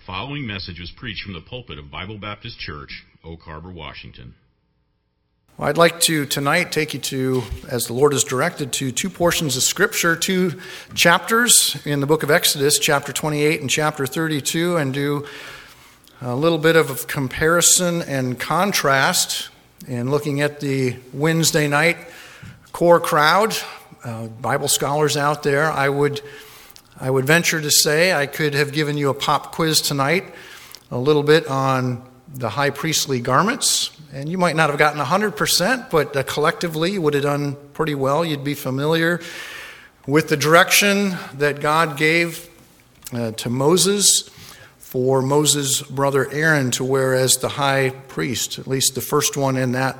The following message was preached from the pulpit of Bible Baptist Church, Oak Harbor, Washington. Well, I'd like to tonight take you to, as the Lord has directed, to two portions of Scripture, two chapters in the book of Exodus, chapter 28 and chapter 32, and do a little bit of comparison and contrast in looking at the Wednesday night core crowd, uh, Bible scholars out there. I would, I would venture to say I could have given you a pop quiz tonight, a little bit on the high priestly garments, and you might not have gotten 100%, but uh, collectively you would have done pretty well. You'd be familiar with the direction that God gave uh, to Moses for Moses' brother Aaron to wear as the high priest, at least the first one in that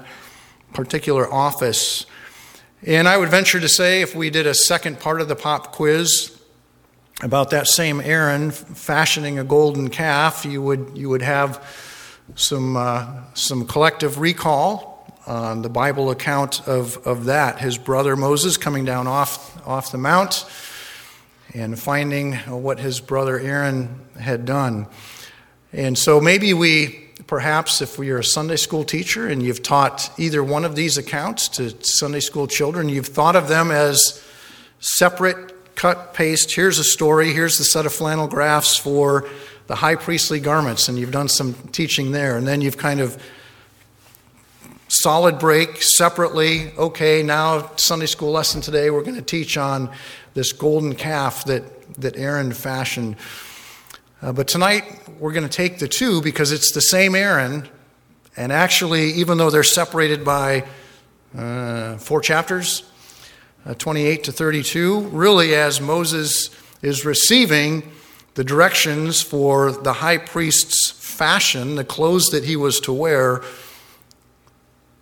particular office. And I would venture to say, if we did a second part of the pop quiz about that same Aaron fashioning a golden calf, you would, you would have some, uh, some collective recall on the Bible account of, of that. His brother Moses coming down off, off the mount and finding what his brother Aaron had done. And so maybe we, perhaps if you're a Sunday school teacher and you've taught either one of these accounts to Sunday school children, you've thought of them as separate, cut, paste. Here's a story, here's the set of flannel graphs for the high priestly garments, and you've done some teaching there. And then you've kind of solid break separately. Okay, now Sunday school lesson today, we're going to teach on this golden calf that, that Aaron fashioned. Uh, but tonight, we're going to take the two because it's the same Aaron. And actually, even though they're separated by uh, four chapters, 28 to 32, really, as Moses is receiving the directions for the high priest's fashion, the clothes that he was to wear,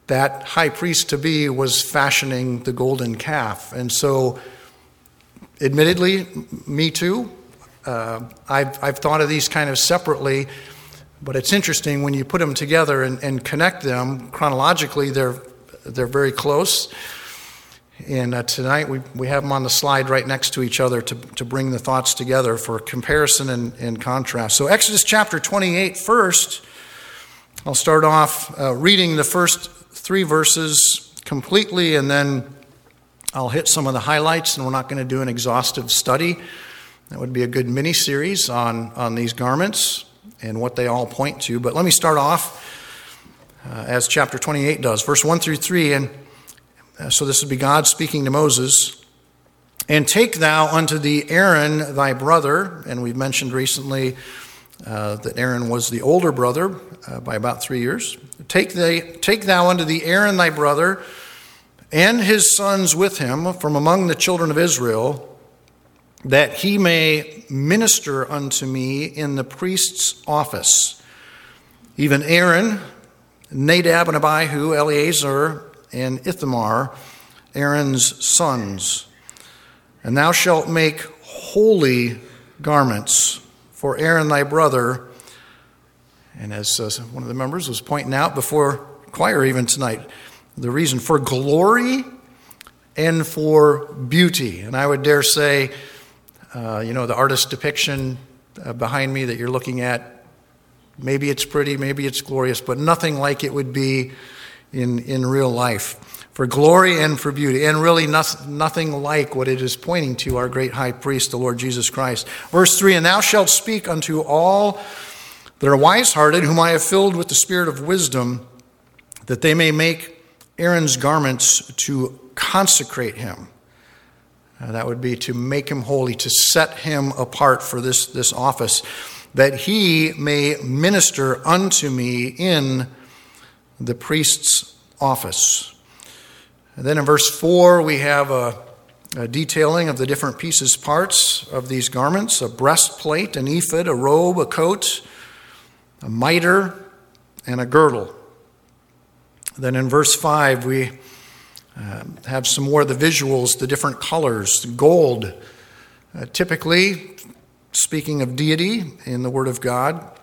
that high priest to be was fashioning the golden calf. And so, admittedly, me too, uh, I've, I've thought of these kind of separately, but it's interesting when you put them together and, and connect them chronologically, they're, they're very close. And uh, tonight we, we have them on the slide right next to each other to, to bring the thoughts together for comparison and, and contrast. So, Exodus chapter 28 first, I'll start off uh, reading the first three verses completely, and then I'll hit some of the highlights, and we're not going to do an exhaustive study. That would be a good mini series on, on these garments and what they all point to. But let me start off uh, as chapter 28 does, verse 1 through 3. And so this would be God speaking to Moses. And take thou unto thee Aaron thy brother, and we've mentioned recently uh, that Aaron was the older brother uh, by about three years. Take, they, take thou unto thee Aaron thy brother, and his sons with him from among the children of Israel that he may minister unto me in the priest's office. Even Aaron, Nadab and Abihu, Eleazar, and Ithamar, Aaron's sons. And thou shalt make holy garments for Aaron thy brother. And as uh, one of the members was pointing out before choir, even tonight, the reason for glory and for beauty. And I would dare say, uh, you know, the artist depiction uh, behind me that you're looking at, maybe it's pretty, maybe it's glorious, but nothing like it would be in, in real life. For glory and for beauty, and really nothing like what it is pointing to our great high priest, the Lord Jesus Christ. Verse 3 And thou shalt speak unto all that are wise hearted, whom I have filled with the spirit of wisdom, that they may make Aaron's garments to consecrate him uh, that would be to make him holy, to set him apart for this, this office, that he may minister unto me in the priest's office. And then in verse 4, we have a, a detailing of the different pieces, parts of these garments a breastplate, an ephod, a robe, a coat, a mitre, and a girdle. Then in verse 5, we uh, have some more of the visuals, the different colors. Gold, uh, typically speaking of deity in the Word of God.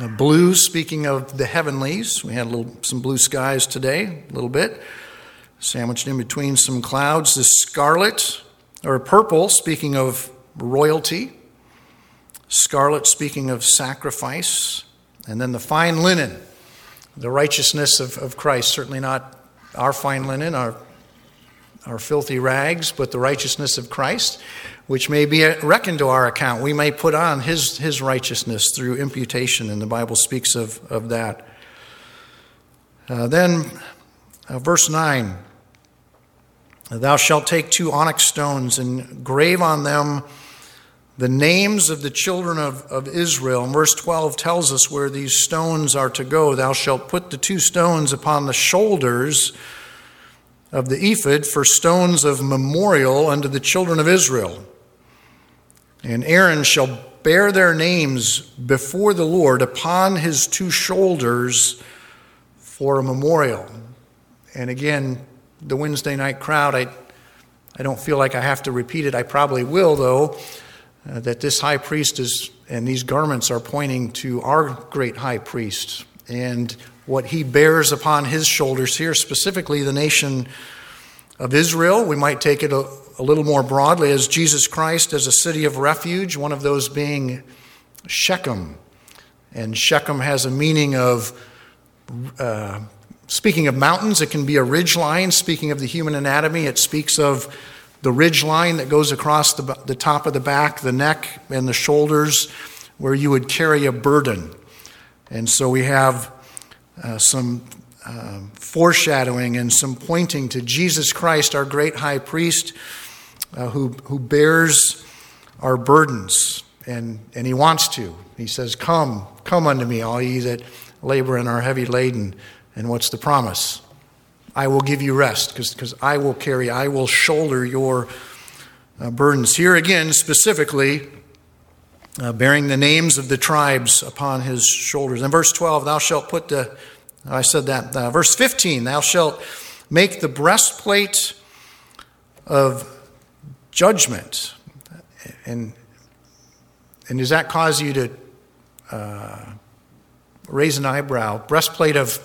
Blue, speaking of the heavenlies. We had a little, some blue skies today, a little bit, sandwiched in between some clouds. The scarlet, or purple, speaking of royalty. scarlet, speaking of sacrifice, and then the fine linen, the righteousness of, of Christ. Certainly not our fine linen, our, our filthy rags, but the righteousness of Christ, which may be reckoned to our account. We may put on his, his righteousness through imputation, and the Bible speaks of, of that. Uh, then, uh, verse 9 Thou shalt take two onyx stones and grave on them the names of the children of, of Israel. And verse 12 tells us where these stones are to go. Thou shalt put the two stones upon the shoulders of the ephod for stones of memorial unto the children of Israel. And Aaron shall bear their names before the Lord upon his two shoulders for a memorial. And again, the Wednesday night crowd, I, I don't feel like I have to repeat it. I probably will, though uh, that this high priest is, and these garments are pointing to our great high priest and what he bears upon his shoulders here, specifically the nation of Israel. We might take it a, a little more broadly as Jesus Christ as a city of refuge, one of those being Shechem. And Shechem has a meaning of, uh, speaking of mountains, it can be a ridge line. Speaking of the human anatomy, it speaks of the ridge line that goes across the, the top of the back, the neck, and the shoulders, where you would carry a burden. And so we have uh, some uh, foreshadowing and some pointing to Jesus Christ, our great high priest, uh, who, who bears our burdens. And, and he wants to. He says, Come, come unto me, all ye that labor and are heavy laden. And what's the promise? I will give you rest because I will carry, I will shoulder your uh, burdens. Here again, specifically, uh, bearing the names of the tribes upon his shoulders. In verse 12, thou shalt put the, I said that. Uh, verse 15, thou shalt make the breastplate of judgment. And, and does that cause you to uh, raise an eyebrow? Breastplate of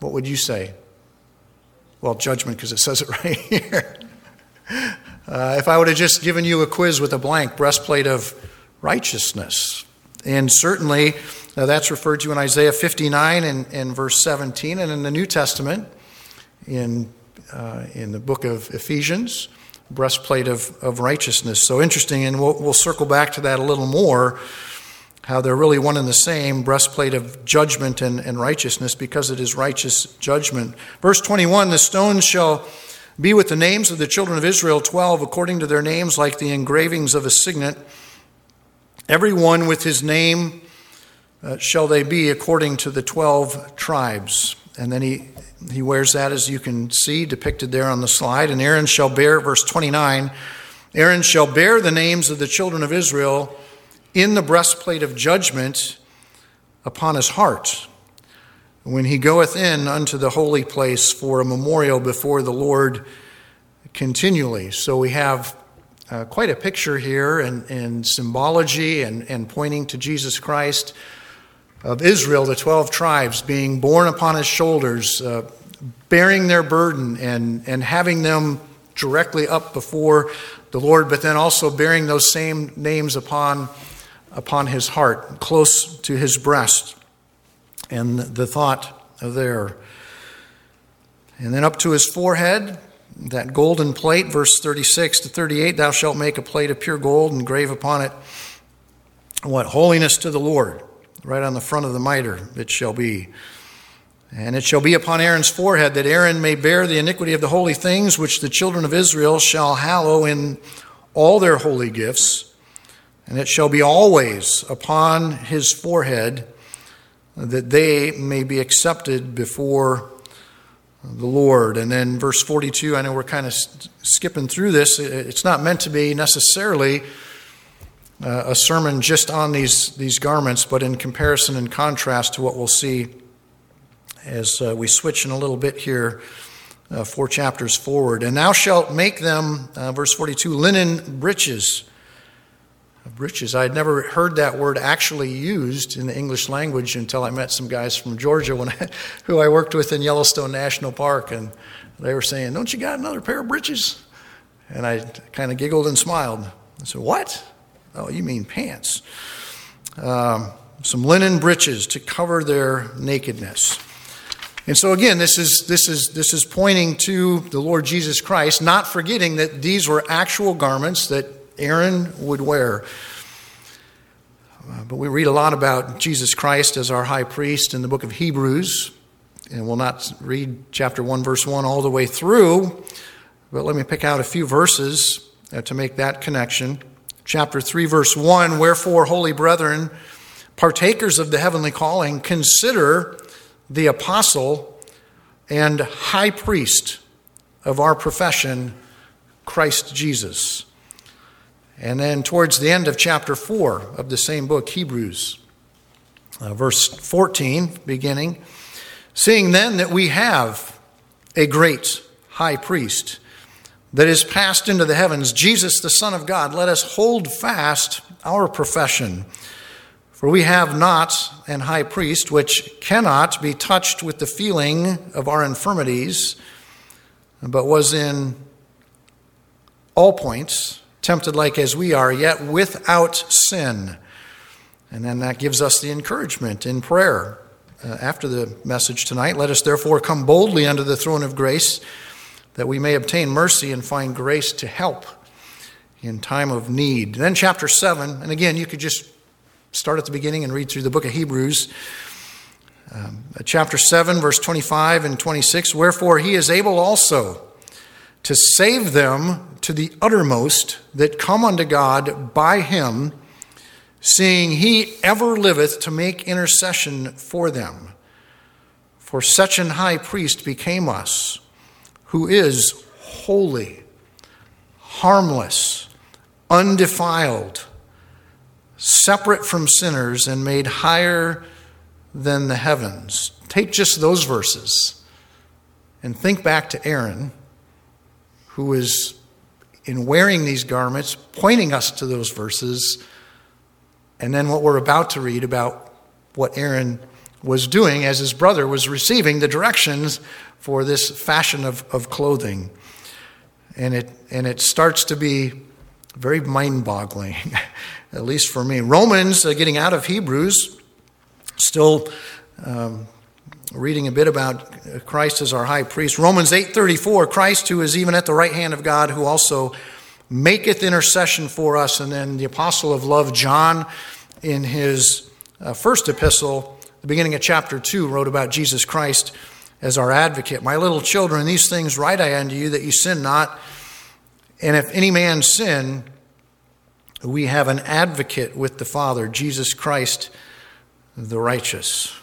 what would you say? Well, judgment, because it says it right here. Uh, if I would have just given you a quiz with a blank, breastplate of righteousness. And certainly uh, that's referred to in Isaiah 59 and, and, verse 17, and in the New Testament, in, uh, in the book of Ephesians, breastplate of, of righteousness. So interesting, and we'll, we'll circle back to that a little more how they're really one and the same breastplate of judgment and, and righteousness because it is righteous judgment. Verse 21 The stones shall be with the names of the children of Israel, 12, according to their names, like the engravings of a signet. Every one with his name uh, shall they be, according to the 12 tribes. And then he, he wears that, as you can see, depicted there on the slide. And Aaron shall bear, verse 29, Aaron shall bear the names of the children of Israel in the breastplate of judgment upon his heart when he goeth in unto the holy place for a memorial before the Lord continually. So we have uh, quite a picture here and, and symbology and, and pointing to Jesus Christ of Israel, the 12 tribes, being borne upon his shoulders, uh, bearing their burden and, and having them directly up before the Lord, but then also bearing those same names upon upon his heart, close to his breast, and the thought there. And then up to his forehead, that golden plate, verse 36 to 38, thou shalt make a plate of pure gold and grave upon it what? Holiness to the Lord. Right on the front of the mitre it shall be. And it shall be upon Aaron's forehead that Aaron may bear the iniquity of the holy things which the children of Israel shall hallow in all their holy gifts and it shall be always upon his forehead that they may be accepted before the Lord. And then verse 42, I know we're kind of skipping through this. It's not meant to be necessarily uh, a sermon just on these, these garments, but in comparison and contrast to what we'll see as uh, we switch in a little bit here, uh, four chapters forward. And thou shalt make them, uh, verse 42, linen breeches breeches. I had never heard that word actually used in the English language until I met some guys from Georgia when I, who I worked with in Yellowstone National Park, and they were saying, "Don't you got another pair of breeches?" And I kind of giggled and smiled. I said, "What? Oh, you mean pants. Um, some linen breeches to cover their nakedness. And so again, this is, this, is, this is pointing to the Lord Jesus Christ, not forgetting that these were actual garments that Aaron would wear. Uh, but we read a lot about Jesus Christ as our high priest in the book of Hebrews, and we'll not read chapter 1, verse 1 all the way through, but let me pick out a few verses uh, to make that connection. Chapter 3, verse 1 Wherefore, holy brethren, partakers of the heavenly calling, consider the apostle and high priest of our profession, Christ Jesus. And then towards the end of chapter 4 of the same book, Hebrews, uh, verse 14, beginning, seeing then that we have a great high priest that is passed into the heavens, Jesus, the Son of God, let us hold fast our profession. For we have not an high priest which cannot be touched with the feeling of our infirmities, but was in all points tempted like as we are, yet without sin. And then that gives us the encouragement in prayer. Uh, after the message tonight, let us therefore come boldly under the throne of grace that we may obtain mercy and find grace to help in time of need. Then, chapter 7, and again, you could just start at the beginning and read through the book of Hebrews. Um, chapter 7, verse 25 and 26 Wherefore he is able also to save them to the uttermost that come unto God by him, seeing he ever liveth to make intercession for them. For such an high priest became us, who is holy, harmless, undefiled separate from sinners and made higher than the heavens. Take just those verses and think back to Aaron, who is in wearing these garments, pointing us to those verses, and then what we're about to read about what Aaron was doing as his brother was receiving the directions for this fashion of, of clothing. And it, and it starts to be very mind boggling. at least for me. Romans, uh, getting out of Hebrews, still um, reading a bit about Christ as our high priest. Romans 8:34, Christ who is even at the right hand of God, who also maketh intercession for us. And then the apostle of love, John, in his uh, first epistle, the beginning of chapter 2, wrote about Jesus Christ as our advocate. My little children, these things write I unto you that you sin not. And if any man sin, we have an advocate with the Father, Jesus Christ the righteous.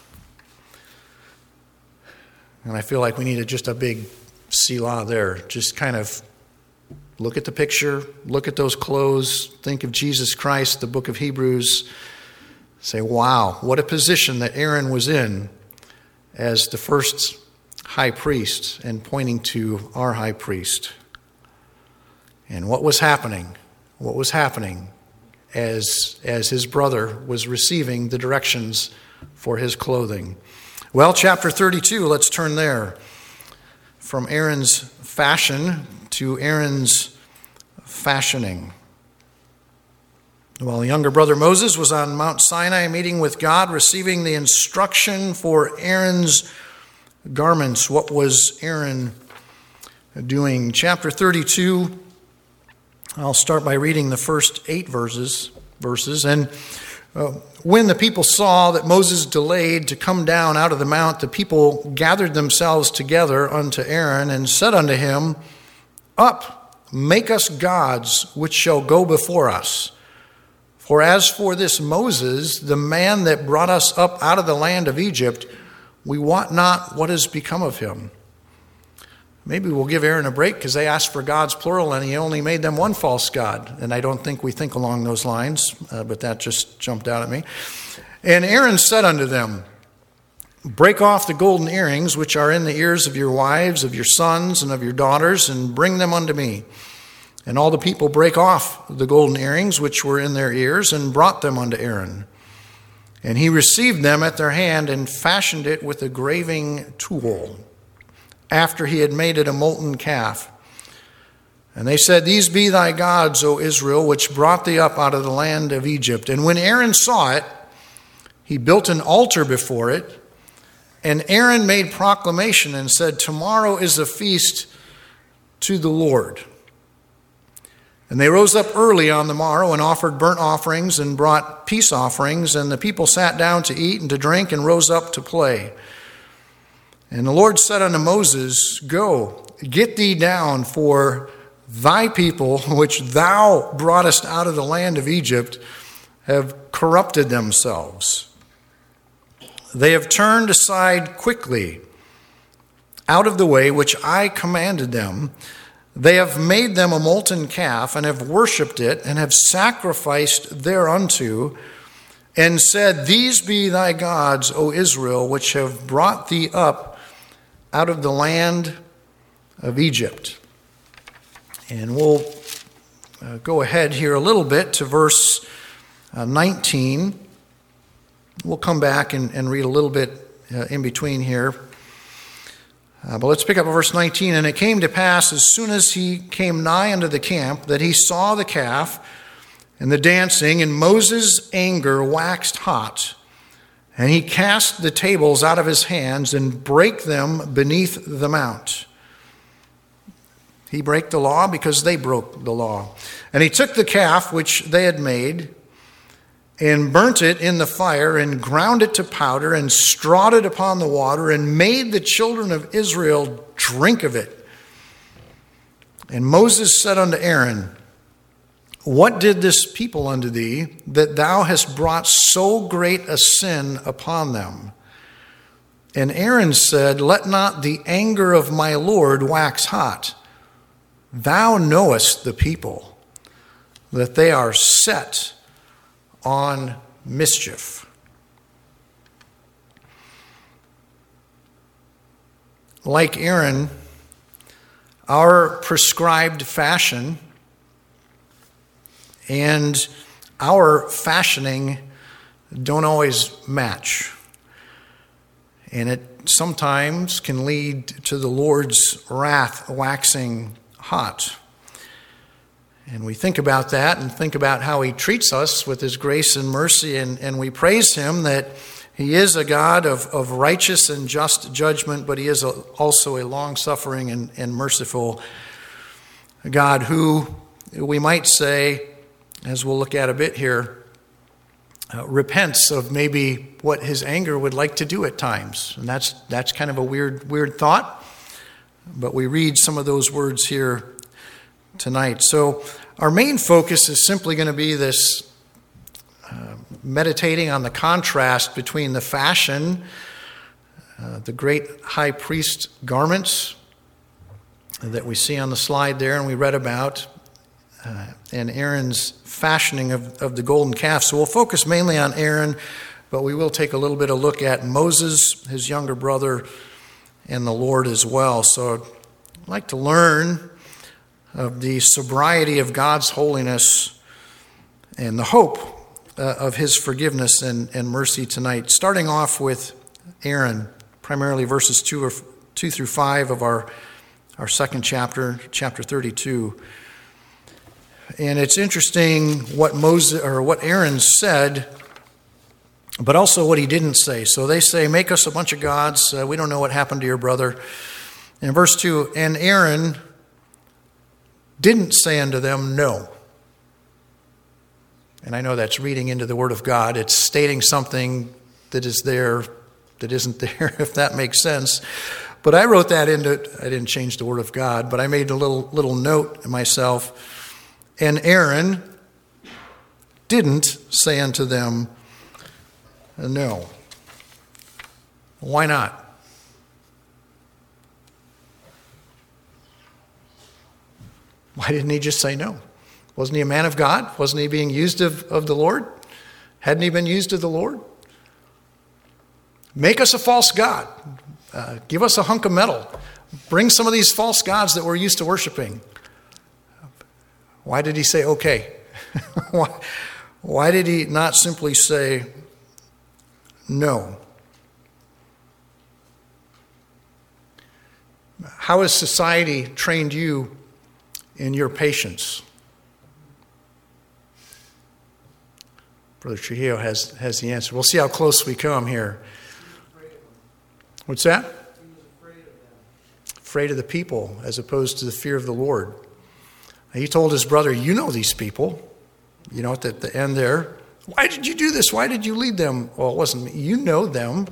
And I feel like we need just a big Selah there. Just kind of look at the picture, look at those clothes, think of Jesus Christ, the book of Hebrews. Say, wow, what a position that Aaron was in as the first high priest and pointing to our high priest. And what was happening? what was happening as, as his brother was receiving the directions for his clothing. Well, chapter 32, let's turn there. From Aaron's fashion to Aaron's fashioning. While younger brother Moses was on Mount Sinai meeting with God, receiving the instruction for Aaron's garments, what was Aaron doing? Chapter 32 I'll start by reading the first eight verses. Verses and uh, when the people saw that Moses delayed to come down out of the mount, the people gathered themselves together unto Aaron and said unto him, Up, make us gods which shall go before us. For as for this Moses, the man that brought us up out of the land of Egypt, we want not what has become of him. Maybe we'll give Aaron a break because they asked for gods plural and he only made them one false god. And I don't think we think along those lines, uh, but that just jumped out at me. And Aaron said unto them, Break off the golden earrings which are in the ears of your wives, of your sons, and of your daughters, and bring them unto me. And all the people brake off the golden earrings which were in their ears, and brought them unto Aaron. And he received them at their hand, and fashioned it with a graving tool after he had made it a molten calf. And they said, These be thy gods, O Israel, which brought thee up out of the land of Egypt. And when Aaron saw it, he built an altar before it. And Aaron made proclamation and said, Tomorrow is a feast to the Lord. And they rose up early on the morrow and offered burnt offerings and brought peace offerings. And the people sat down to eat and to drink and rose up to play. And the Lord said unto Moses, Go, get thee down, for Thy people, which thou broughtest out of the land of Egypt, have corrupted themselves. They have turned aside quickly out of the way which I commanded them. They have made them a molten calf, and have worshipped it, and have sacrificed thereunto, and said, These be thy gods, O Israel, which have brought thee up out of the land of Egypt. And we'll uh, go ahead here a little bit to verse uh, 19. We'll come back and, and read a little bit uh, in between here. Uh, but let's pick up verse 19. And it came to pass as soon as he came nigh unto the camp that he saw the calf and the dancing, and Moses' anger waxed hot. And he cast the tables out of his hands and brake them beneath the mount. He brake the law because they broke the law. And he took the calf which they had made and burnt it in the fire and ground it to powder and strawed it upon the water and made the children of Israel drink of it. And Moses said unto Aaron, What did this people unto thee that thou hast brought so great a sin upon them? And Aaron said, Let not the anger of my Lord wax hot. Thou knowest the people, that they are set on mischief. Like Aaron, our prescribed fashion and our fashioning don't always match. And it sometimes can lead to the Lord's wrath waxing hot. And we think about that and think about how he treats us with his grace and mercy, and, and we praise him that he is a God of, of righteous and just judgment, but he is a, also a long suffering and, and merciful God who, we might say, as we'll look at a bit here, uh, repents of maybe what his anger would like to do at times. And that's, that's kind of a weird, weird thought. But we read some of those words here tonight. So, our main focus is simply going to be this uh, meditating on the contrast between the fashion, uh, the great high priest garments that we see on the slide there and we read about, uh, and Aaron's fashioning of, of the golden calf. So, we'll focus mainly on Aaron, but we will take a little bit of look at Moses, his younger brother and the Lord as well. So I'd like to learn of the sobriety of God's holiness and the hope uh, of his forgiveness and, and mercy tonight, starting off with Aaron, primarily verses 2, or, 2 through 5 of our, our second chapter, chapter 32. And it's interesting what Moses or what Aaron said but also what he didn't say. So they say, Make us a bunch of gods. Uh, we don't know what happened to your brother. In verse 2, and Aaron didn't say unto them, No. And I know that's reading into the Word of God. It's stating something that is there that isn't there, if that makes sense. But I wrote that into, I didn't change the Word of God, but I made a little, little note myself. And Aaron didn't say unto them, no. Why not? Why didn't he just say no? Wasn't he a man of God? Wasn't he being used of, of the Lord? Hadn't he been used of the Lord? Make us a false God. Uh, give us a hunk of metal. Bring some of these false gods that we're used to worshiping. Why did he say okay? why, why did he not simply say, no. How has society trained you in your patience? Brother Trujillo has, has the answer. We'll see how close we come here. What's that? Afraid of the people as opposed to the fear of the Lord. He told his brother, You know these people. You know, at the, the end there, why did you do this? Why did you lead them? Well, it wasn't me. You know them.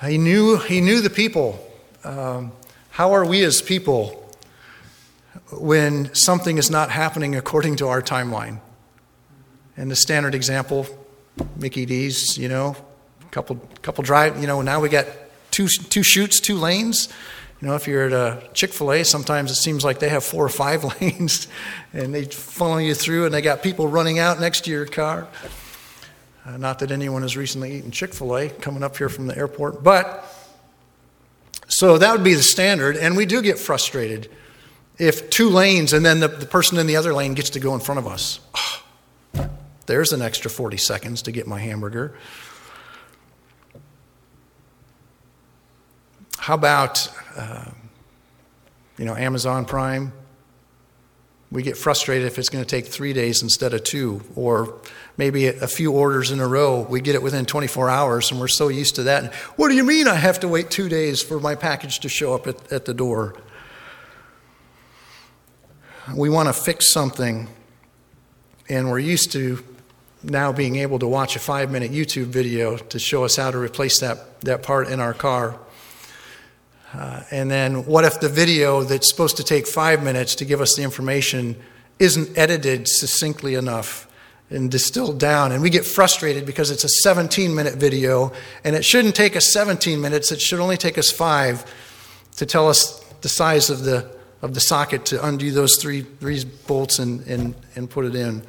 He knew, he knew the people. Um, how are we as people when something is not happening according to our timeline? And the standard example, Mickey D's, you know, couple couple drive, you know, now we got two two chutes, two lanes. You know, if you're at a Chick fil A, sometimes it seems like they have four or five lanes and they follow you through and they got people running out next to your car. Uh, not that anyone has recently eaten Chick fil A coming up here from the airport, but so that would be the standard. And we do get frustrated if two lanes and then the, the person in the other lane gets to go in front of us. Oh, there's an extra 40 seconds to get my hamburger. How about, uh, you know, Amazon Prime? We get frustrated if it's going to take three days instead of two, or maybe a few orders in a row. We get it within 24 hours, and we're so used to that. What do you mean I have to wait two days for my package to show up at, at the door? We want to fix something, and we're used to now being able to watch a five minute YouTube video to show us how to replace that, that part in our car. Uh, and then, what if the video that's supposed to take five minutes to give us the information isn't edited succinctly enough and distilled down? And we get frustrated because it's a 17 minute video and it shouldn't take us 17 minutes, it should only take us five to tell us the size of the, of the socket to undo those three, three bolts and, and, and put it in.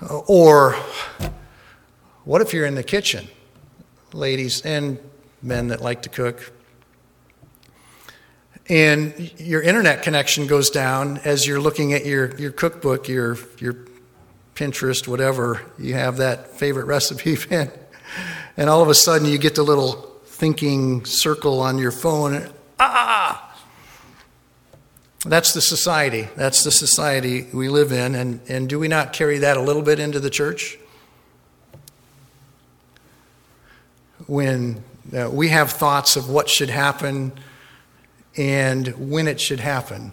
Uh, or what if you're in the kitchen, ladies and men that like to cook, and your internet connection goes down as you're looking at your, your cookbook, your, your Pinterest, whatever, you have that favorite recipe pin, and all of a sudden you get the little thinking circle on your phone. Ah! ah, ah That's the society. That's the society we live in. And, and do we not carry that a little bit into the church? When uh, we have thoughts of what should happen and when it should happen.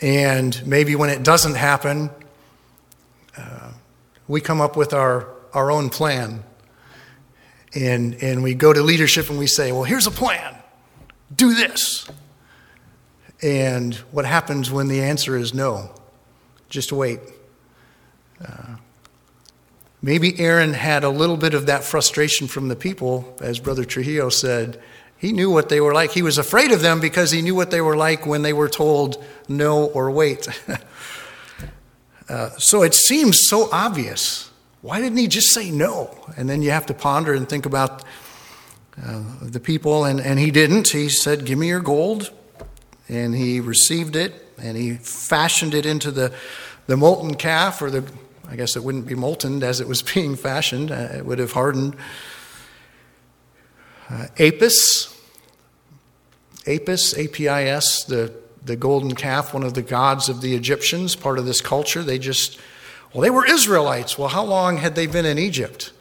And maybe when it doesn't happen, uh, we come up with our, our own plan. And, and we go to leadership and we say, well, here's a plan do this. And what happens when the answer is no? Just wait. Uh, maybe Aaron had a little bit of that frustration from the people, as Brother Trujillo said. He knew what they were like. He was afraid of them because he knew what they were like when they were told no or wait. uh, so it seems so obvious. Why didn't he just say no? And then you have to ponder and think about uh, the people, and, and he didn't. He said, Give me your gold, and he received it and he fashioned it into the, the molten calf, or the, I guess it wouldn't be molten as it was being fashioned, uh, it would have hardened. Uh, Apis, Apis, A P I S, the, the golden calf, one of the gods of the Egyptians, part of this culture. They just, well, they were Israelites. Well, how long had they been in Egypt?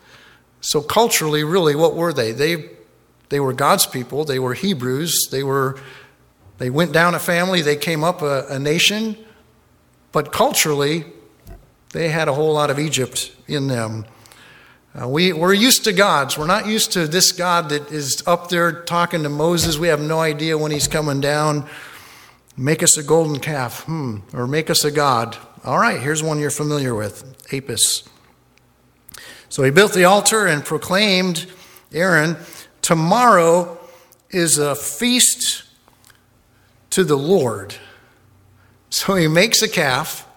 So, culturally, really, what were they? They, they were God's people, they were Hebrews, they were they went down a family, they came up a, a nation, but culturally, they had a whole lot of Egypt in them. Uh, we, we're used to gods. We're not used to this God that is up there talking to Moses. We have no idea when he's coming down. Make us a golden calf, hmm, or make us a god. All right, here's one you're familiar with Apis. So he built the altar and proclaimed, Aaron, tomorrow is a feast to the Lord. So he makes a calf,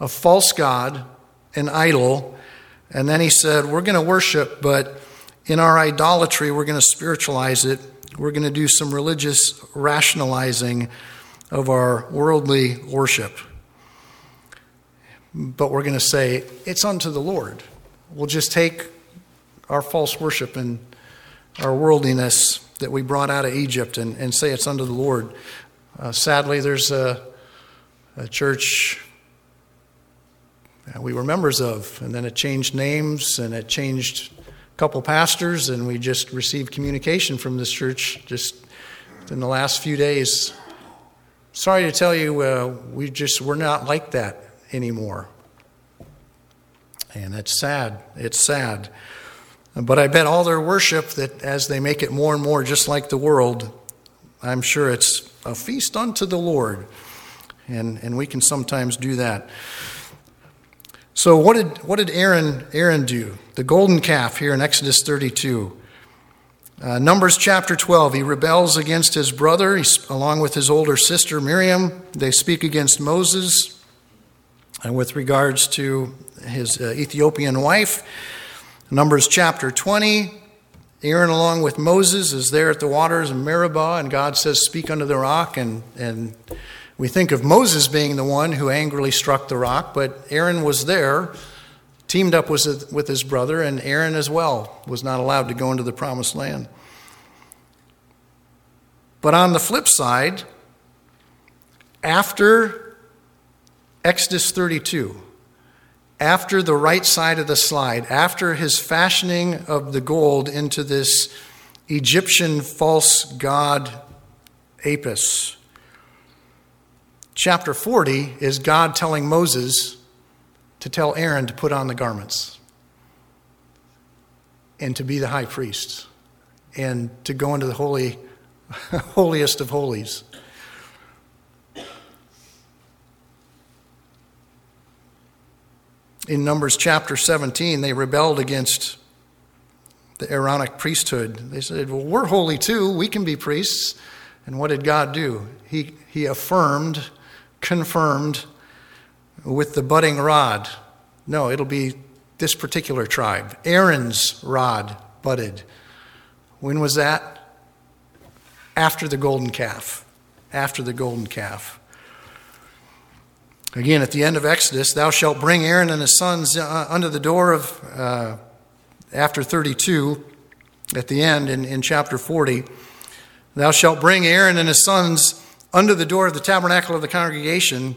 a false god, an idol, and then he said, We're going to worship, but in our idolatry, we're going to spiritualize it. We're going to do some religious rationalizing of our worldly worship. But we're going to say, It's unto the Lord. We'll just take our false worship and our worldliness that we brought out of Egypt and, and say it's unto the Lord. Uh, sadly, there's a, a church we were members of, and then it changed names and it changed a couple pastors, and we just received communication from this church just in the last few days. Sorry to tell you, uh, we just we're not like that anymore, and it's sad. It's sad. But I bet all their worship that as they make it more and more just like the world, I'm sure it's a feast unto the Lord. And, and we can sometimes do that. So what did, what did Aaron, Aaron do? The golden calf here in Exodus 32. Uh, Numbers chapter 12, he rebels against his brother he's, along with his older sister Miriam. They speak against Moses and with regards to his uh, Ethiopian wife. Numbers chapter 20, Aaron, along with Moses, is there at the waters of Meribah, and God says, Speak unto the rock. And, and we think of Moses being the one who angrily struck the rock, but Aaron was there, teamed up with, with his brother, and Aaron as well was not allowed to go into the promised land. But on the flip side, after Exodus 32, after the right side of the slide, after his fashioning of the gold into this Egyptian false god Apis. Chapter 40 is God telling Moses to tell Aaron to put on the garments and to be the high priest and to go into the holy holiest of holies. In Numbers chapter 17, they rebelled against the Aaronic priesthood. They said, Well, we're holy too. We can be priests. And what did God do? He, he affirmed, confirmed with the budding rod. No, it'll be this particular tribe. Aaron's rod budded. When was that? After the golden calf. After the golden calf. Again, at the end of Exodus, thou shalt bring Aaron and his sons uh, under the door of, uh, after 32, at the end in, in chapter 40, thou shalt bring Aaron and his sons under the door of the tabernacle of the congregation.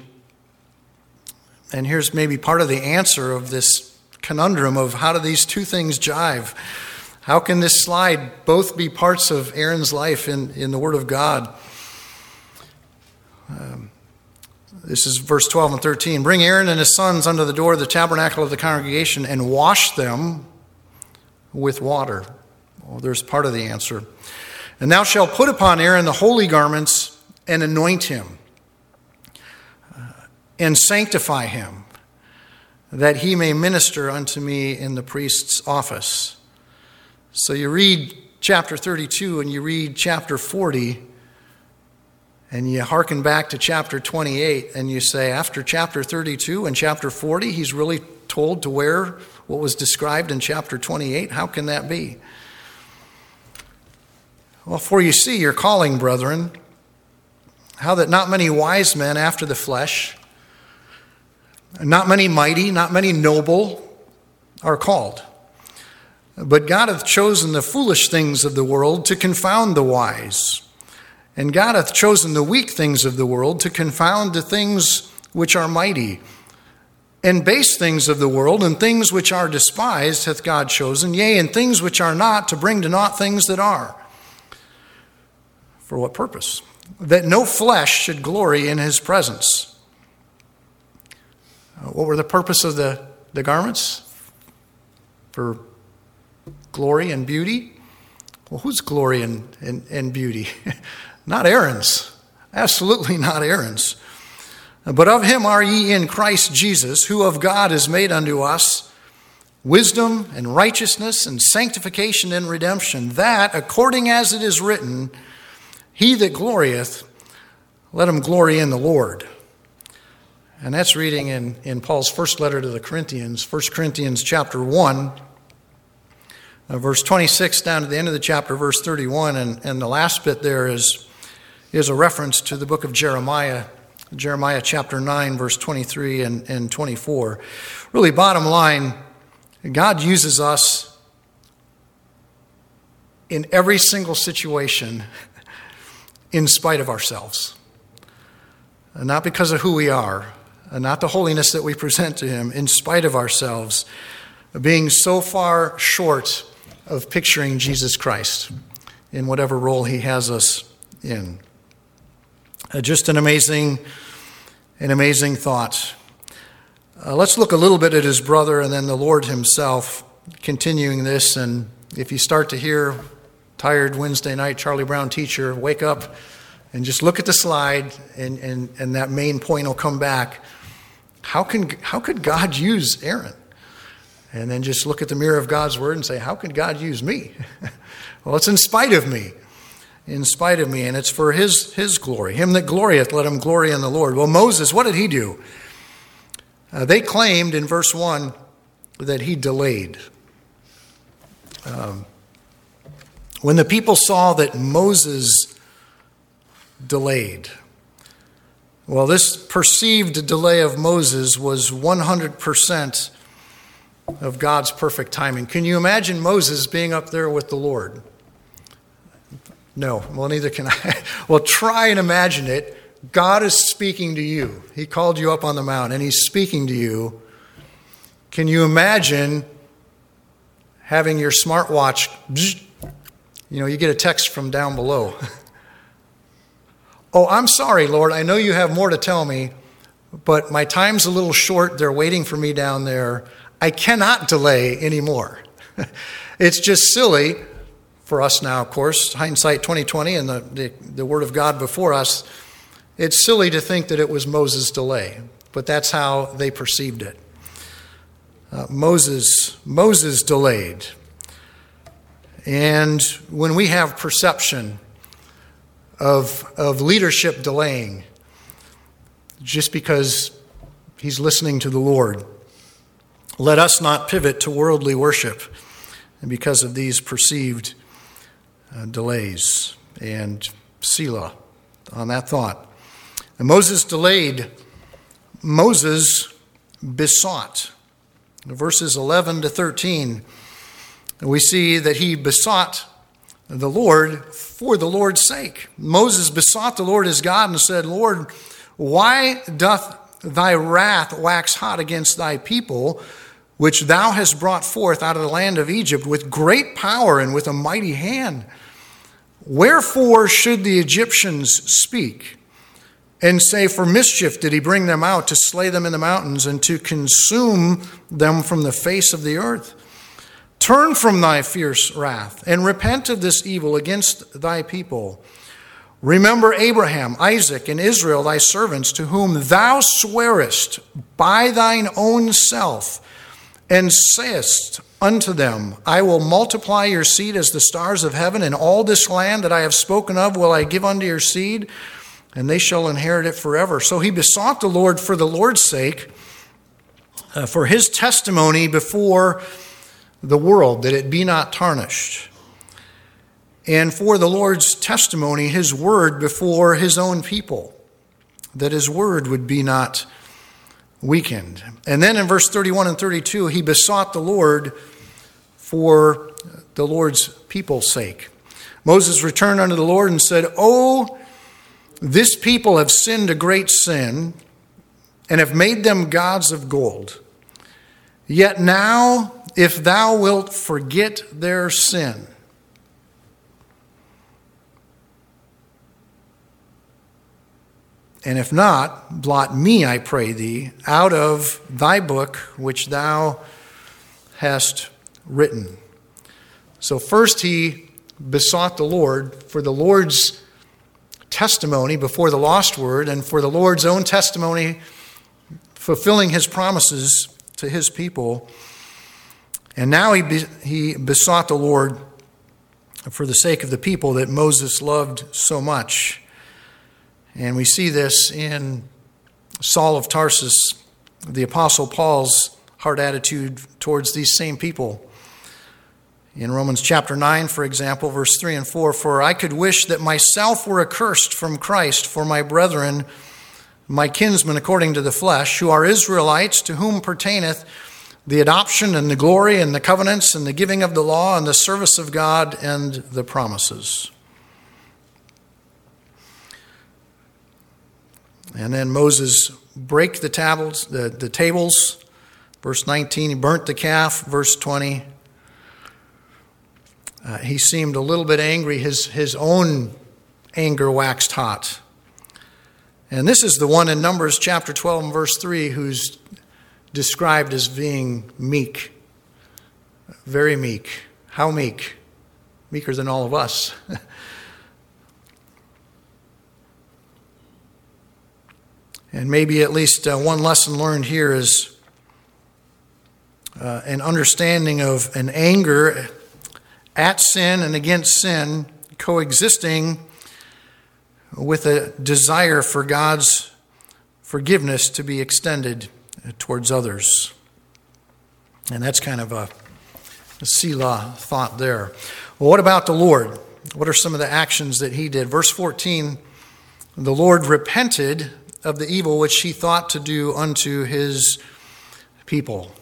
And here's maybe part of the answer of this conundrum of how do these two things jive? How can this slide both be parts of Aaron's life in, in the Word of God? Um, this is verse 12 and 13. Bring Aaron and his sons under the door of the tabernacle of the congregation and wash them with water. Well, there's part of the answer. And thou shalt put upon Aaron the holy garments and anoint him uh, and sanctify him, that he may minister unto me in the priest's office. So you read chapter 32 and you read chapter 40 and you hearken back to chapter 28 and you say, after chapter 32 and chapter 40, he's really told to wear what was described in chapter 28? How can that be? Well, for you see your calling, brethren, how that not many wise men after the flesh, not many mighty, not many noble are called. But God hath chosen the foolish things of the world to confound the wise. And God hath chosen the weak things of the world to confound the things which are mighty. And base things of the world and things which are despised hath God chosen, yea, and things which are not, to bring to naught things that are. For what purpose? That no flesh should glory in his presence. Uh, what were the purpose of the, the garments? For glory and beauty? Well, whose glory and, and, and beauty? Not Aaron's. Absolutely not Aaron's. But of him are ye in Christ Jesus, who of God is made unto us wisdom and righteousness and sanctification and redemption, that, according as it is written, he that glorieth, let him glory in the Lord. And that's reading in, in Paul's first letter to the Corinthians, 1 Corinthians chapter 1, uh, verse 26 down to the end of the chapter, verse 31. And, and the last bit there is is a reference to the book of Jeremiah, Jeremiah chapter 9, verse 23 and, and 24. Really, bottom line, God uses us in every single situation in spite of ourselves. not because of who we are, not the holiness that we present to Him, in spite of ourselves, being so far short of picturing Jesus Christ in whatever role He has us in. Uh, just an amazing, an amazing thought. Uh, let's look a little bit at his brother and then the Lord himself, continuing this. And if you start to hear tired Wednesday night Charlie Brown teacher, wake up and just look at the slide, and, and, and that main point will come back. How, can, how could God use Aaron? And then just look at the mirror of God's word and say, How can God use me? well, it's in spite of me. In spite of me, and it's for his, his glory. Him that glorieth, let him glory in the Lord. Well, Moses, what did he do? Uh, they claimed in verse 1 that he delayed. Um, when the people saw that Moses delayed, well, this perceived delay of Moses was 100% of God's perfect timing. Can you imagine Moses being up there with the Lord? No, well, neither can I. well, try and imagine it. God is speaking to you. He called you up on the mount and He's speaking to you. Can you imagine having your smartwatch? You know, you get a text from down below. oh, I'm sorry, Lord. I know you have more to tell me, but my time's a little short. They're waiting for me down there. I cannot delay anymore. it's just silly for us now, of course, hindsight 2020 and the, the, the Word of God before us it's silly to think that it was Moses' delay, but that's how they perceived it. Uh, Moses, Moses delayed. And when we have perception of, of leadership delaying, just because he's listening to the Lord, let us not pivot to worldly worship because of these perceived uh, delays. And Selah on that thought. And Moses delayed, Moses besought. verses 11 to 13, we see that he besought the Lord for the Lord's sake. Moses besought the Lord his God and said, Lord, why doth thy wrath wax hot against thy people, which thou hast brought forth out of the land of Egypt with great power and with a mighty hand? Wherefore should the Egyptians speak? and say, For mischief did he bring them out, to slay them in the mountains, and to consume them from the face of the earth. Turn from thy fierce wrath, and repent of this evil against thy people. Remember Abraham, Isaac, and Israel, thy servants, to whom thou swearest by thine own self, and sayest unto them, I will multiply your seed as the stars of heaven, and all this land that I have spoken of will I give unto your seed and they shall inherit it forever. So he besought the Lord for the Lord's sake, uh, for his testimony before the world, that it be not tarnished. And for the Lord's testimony, his word before his own people, that his word would be not weakened. And then in verse 31 and 32, he besought the Lord for the Lord's people's sake. Moses returned unto the Lord and said, Oh, this people have sinned a great sin and have made them gods of gold. Yet now, if thou wilt forget their sin, and if not, blot me, I pray thee, out of thy book which thou hast written. So, first he besought the Lord for the Lord's testimony before the lost word and for the Lord's own testimony fulfilling his promises to his people. And now he, be, he besought the Lord for the sake of the people that Moses loved so much. And we see this in Saul of Tarsus, the Apostle Paul's heart attitude towards these same people. In Romans chapter 9, for example, verse 3 and 4 For I could wish that myself were accursed from Christ for my brethren, my kinsmen according to the flesh, who are Israelites, to whom pertaineth the adoption and the glory and the covenants and the giving of the law and the service of God and the promises. And then Moses break the tables, the, the tables. Verse 19, he burnt the calf. Verse 20, uh, he seemed a little bit angry. His, his own anger waxed hot. And this is the one in Numbers chapter 12 and verse 3 who's described as being meek. Very meek. How meek? Meeker than all of us. and maybe at least uh, one lesson learned here is uh, an understanding of an anger at sin and against sin coexisting with a desire for God's forgiveness to be extended towards others. And that's kind of a, a Selah thought there. Well, what about the Lord? What are some of the actions that he did? Verse 14 the Lord repented of the evil which he thought to do unto his people.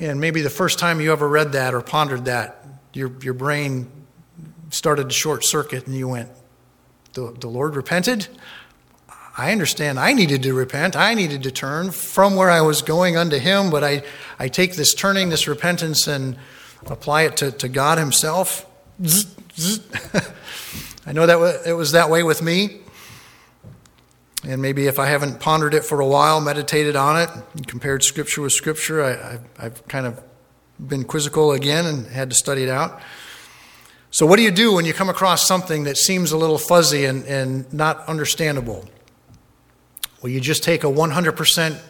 And maybe the first time you ever read that or pondered that, your, your brain started to short circuit and you went, the, the Lord repented? I understand I needed to repent. I needed to turn from where I was going unto Him, but I, I take this turning, this repentance, and apply it to, to God Himself. I know that it was that way with me. And maybe if I haven't pondered it for a while, meditated on it, compared Scripture with Scripture, I, have kind of been quizzical again and had to study it out. So, what do you do when you come across something that seems a little fuzzy and, and not understandable? Well, you just take a 100%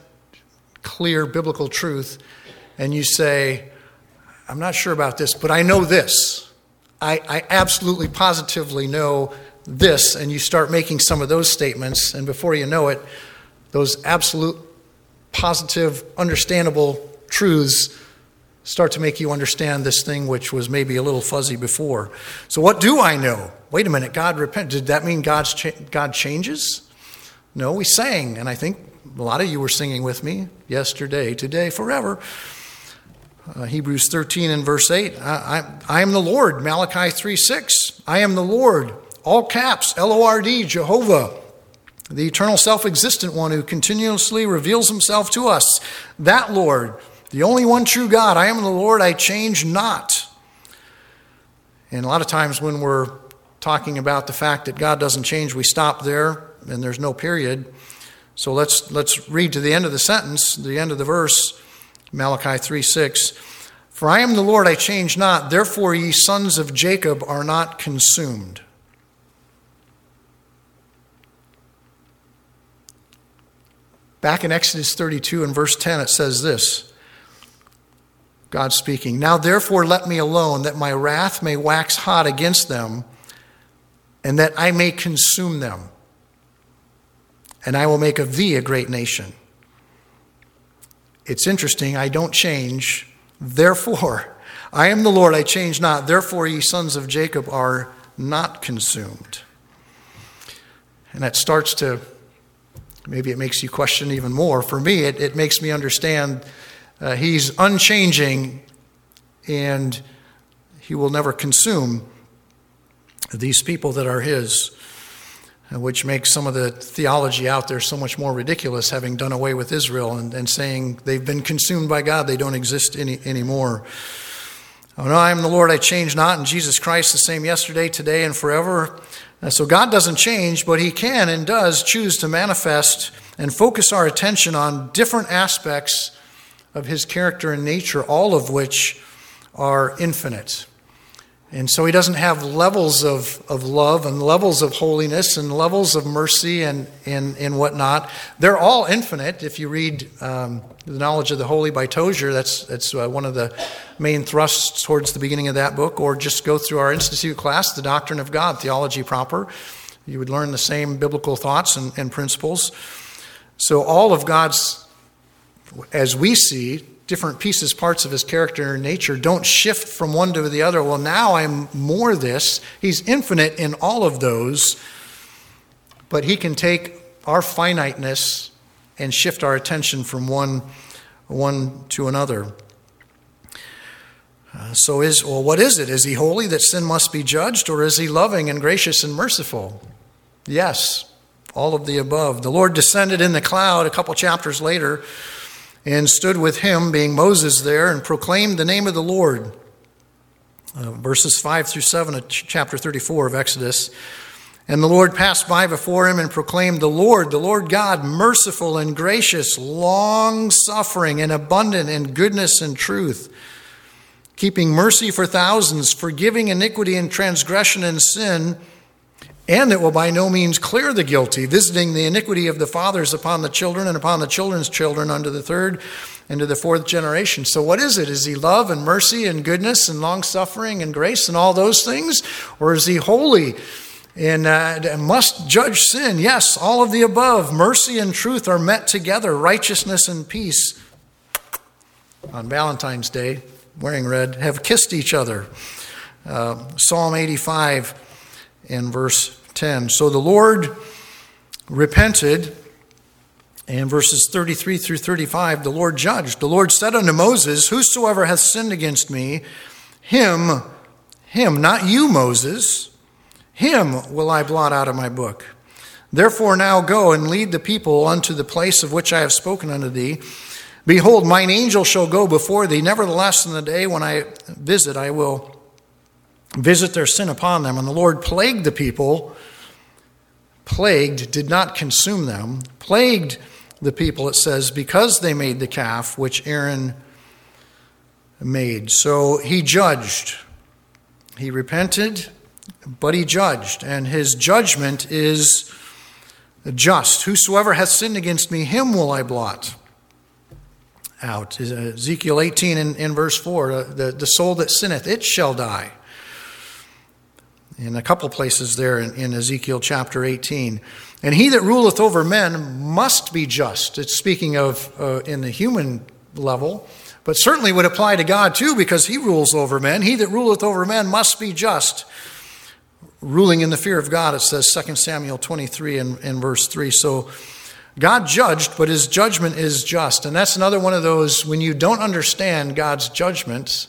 clear biblical truth and you say, I'm not sure about this, but I know this. I, I absolutely positively know this. And you start making some of those statements, and before you know it, those absolute, positive, understandable truths start to make you understand this thing which was maybe a little fuzzy before. So, what do I know? Wait a minute, God repent. Did that mean God's cha- God changes? No, we sang, and I think a lot of you were singing with me yesterday, today, forever. Uh, Hebrews 13 and verse 8 I, I, I am the Lord. Malachi 3 6. I am the Lord. All caps, L O R D, Jehovah the eternal self existent one who continuously reveals himself to us. That Lord the only one true God, I am the Lord, I change not. And a lot of times when we're talking about the fact that God doesn't change, we stop there and there's no period. So let's, let's read to the end of the sentence, the end of the verse, Malachi 3 6. For I am the Lord, I change not, therefore ye sons of Jacob are not consumed. Back in Exodus 32 and verse 10, it says this God speaking. Now therefore let me alone, that my wrath may wax hot against them, and that I may consume them. And I will make of thee a great nation. It's interesting, I don't change. Therefore, I am the Lord, I change not. Therefore, ye sons of Jacob are not consumed. And that starts to, maybe it makes you question even more. For me, it, it makes me understand uh, he's unchanging and he will never consume these people that are his, uh, which makes some of the theology out there so much more ridiculous, having done away with Israel and, and saying they've been consumed by God, they don't exist any, anymore. Oh, no, I am the Lord, I change not, and Jesus Christ the same yesterday, today, and forever. So God doesn't change, but He can and does choose to manifest and focus our attention on different aspects of his character and nature, all of which are infinite. And so he doesn't have levels of, of love and levels of holiness and levels of mercy and, and, and whatnot. They're all infinite. If you read um, The Knowledge of the Holy by Tozer, that's, that's uh, one of the main thrusts towards the beginning of that book, or just go through our Institute class, The Doctrine of God, Theology Proper. You would learn the same biblical thoughts and, and principles. So all of God's as we see, different pieces, parts of his character and nature don't shift from one to the other. Well, now I'm more this. He's infinite in all of those, but he can take our finiteness and shift our attention from one, one to another. Uh, so is well what is it is he holy that sin must be judged or is he loving and gracious and merciful yes all of the above. The Lord descended in the cloud a couple chapters later and stood with him, being Moses there, and proclaimed the name of the Lord. Uh, verses 5 through 7 of chapter 34 of Exodus. And the Lord passed by before him and proclaimed, The Lord, the Lord God, merciful and gracious, long suffering and abundant in goodness and truth, keeping mercy for thousands, forgiving iniquity and transgression and sin, and that will by no means clear the guilty, visiting the iniquity of the fathers upon the children and upon the children's children unto the third and to the fourth generation. So, what is it? Is he love and mercy and goodness and long suffering and grace and all those things? Or is he holy? and uh, must judge sin. Yes, all of the above. Mercy and truth are met together, righteousness and peace. On Valentine's Day, wearing red, have kissed each other. Uh, Psalm 85 in verse 10. So the Lord repented, and verses 33 through 35, the Lord judged. The Lord said unto Moses, Whosoever hath sinned against me, him, him, not you, Moses, him will I blot out of my book. Therefore, now go and lead the people unto the place of which I have spoken unto thee. Behold, mine angel shall go before thee. Nevertheless, in the day when I visit, I will visit their sin upon them. And the Lord plagued the people, plagued, did not consume them, plagued the people, it says, because they made the calf which Aaron made. So he judged. He repented but he judged, and his judgment is just. Whosoever hath sinned against me, him will I blot out. Ezekiel 18 in, verse 4 the, the soul that sinneth, it shall die. In a couple places there in, in Ezekiel chapter 18. And he that ruleth over men must be just. It's speaking of uh, in the human level, but certainly would apply to God too, because he rules over men. He that ruleth over men must be just ruling in the fear of God, it says 2 Samuel 23 and, and verse 3. So God judged, but his judgment is just. And that's another one of those when you don't understand God's judgments,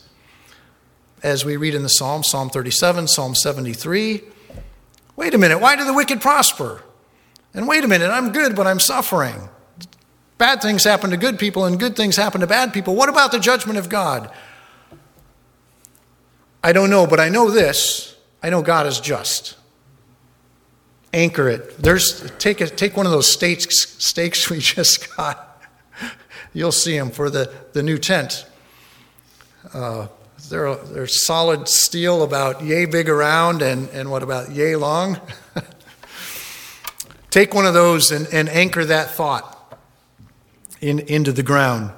as we read in the Psalm, Psalm 37, Psalm 73. Wait a minute, why do the wicked prosper? And wait a minute, I'm good, but I'm suffering. Bad things happen to good people, and good things happen to bad people. What about the judgment of God? I don't know, but I know this I know God is just. Anchor it. There's take a, take one of those stakes stakes we just got. You'll see them for the, the new tent. Uh, they're, they're solid steel about yay big around and, and what about yay long? Take one of those and, and anchor that thought in, into the ground.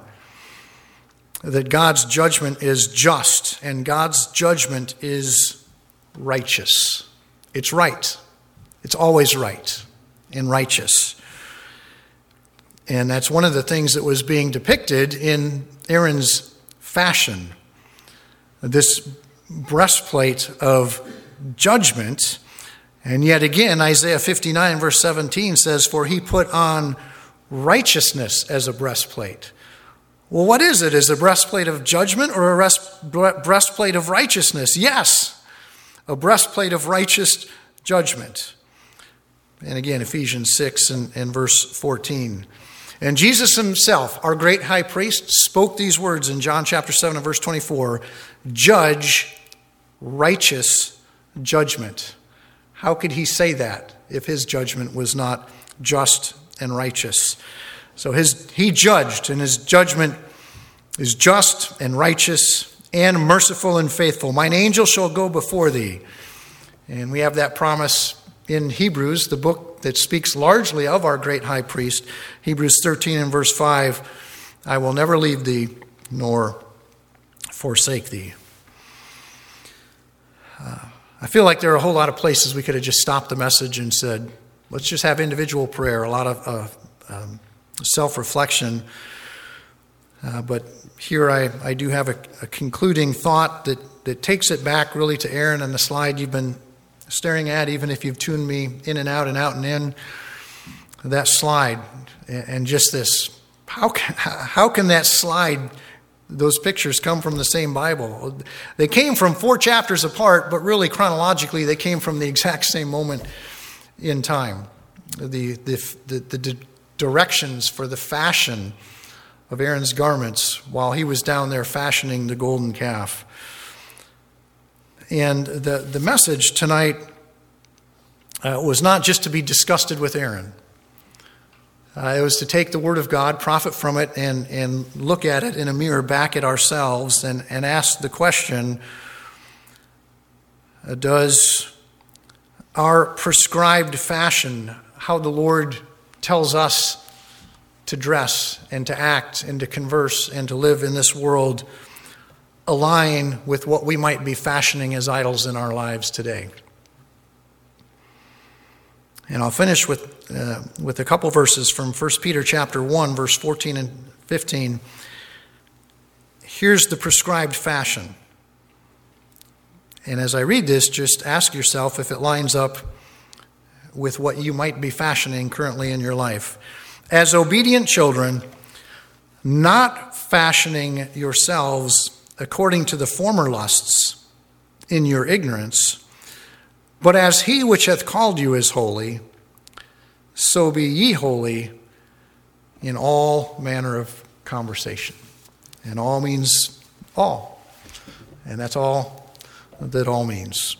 That God's judgment is just and God's judgment is righteous. It's right. It's always right and righteous. And that's one of the things that was being depicted in Aaron's fashion. This breastplate of judgment. And yet again, Isaiah 59, verse 17 says, For he put on righteousness as a breastplate. Well, what is it? Is a breastplate of judgment or a breastplate of righteousness? Yes a breastplate of righteous judgment. And again, Ephesians 6 and, and verse 14. And Jesus himself, our great high priest, spoke these words in John chapter 7 and verse 24 Judge righteous judgment. How could he say that if his judgment was not just and righteous? So his, he judged, and his judgment is just and righteous and merciful and faithful. Mine angel shall go before thee. And we have that promise in Hebrews, the book that speaks largely of our great high priest. Hebrews 13 and verse 5 I will never leave thee nor forsake thee. Uh, I feel like there are a whole lot of places we could have just stopped the message and said, let's just have individual prayer, a lot of uh, um, self reflection. Uh, but here I, I do have a, a, concluding thought that, that takes it back really to Aaron and the slide you've been staring at, even if you've tuned me in and out and out and in. That slide and just this how can, how can that slide, those pictures come from the same Bible? They came from four chapters apart, but really chronologically, they came from the exact same moment in time. the, the, the, the directions for the fashion of Aaron's garments while he was down there fashioning the golden calf. And the, the message tonight uh, was not just to be disgusted with Aaron. Uh, it was to take the Word of God, profit from it, and, and look at it in a mirror back at ourselves and, and ask the question uh, Does our prescribed fashion, how the Lord tells us to dress and to act and to converse and to live in this world, align with what we might be fashioning as idols in our lives today? And I'll finish with, uh, with a couple verses from 1 Peter chapter 1, verse 14 and 15. Here's the prescribed fashion. And as I read this, just ask yourself if it lines up with what you might be fashioning currently in your life. As obedient children, not fashioning yourselves according to the former lusts in your ignorance but as he which hath called you is holy, so be ye holy in all manner of conversation. And all means all. And that's all that all means.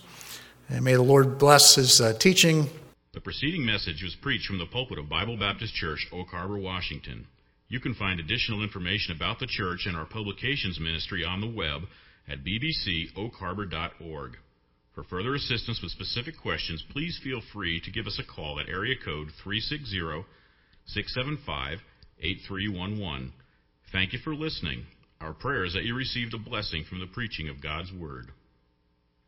And may the Lord bless his uh, teaching. The preceding message was preached from the pulpit of Bible Baptist Church, Oak Harbor, Washington. You can find additional information about the church and our publications ministry on the web at bbcoakharbor.org. For further assistance with specific questions, please feel free to give us a call at area code 360 675 8311. Thank you for listening. Our prayer is that you received a blessing from the preaching of God's Word.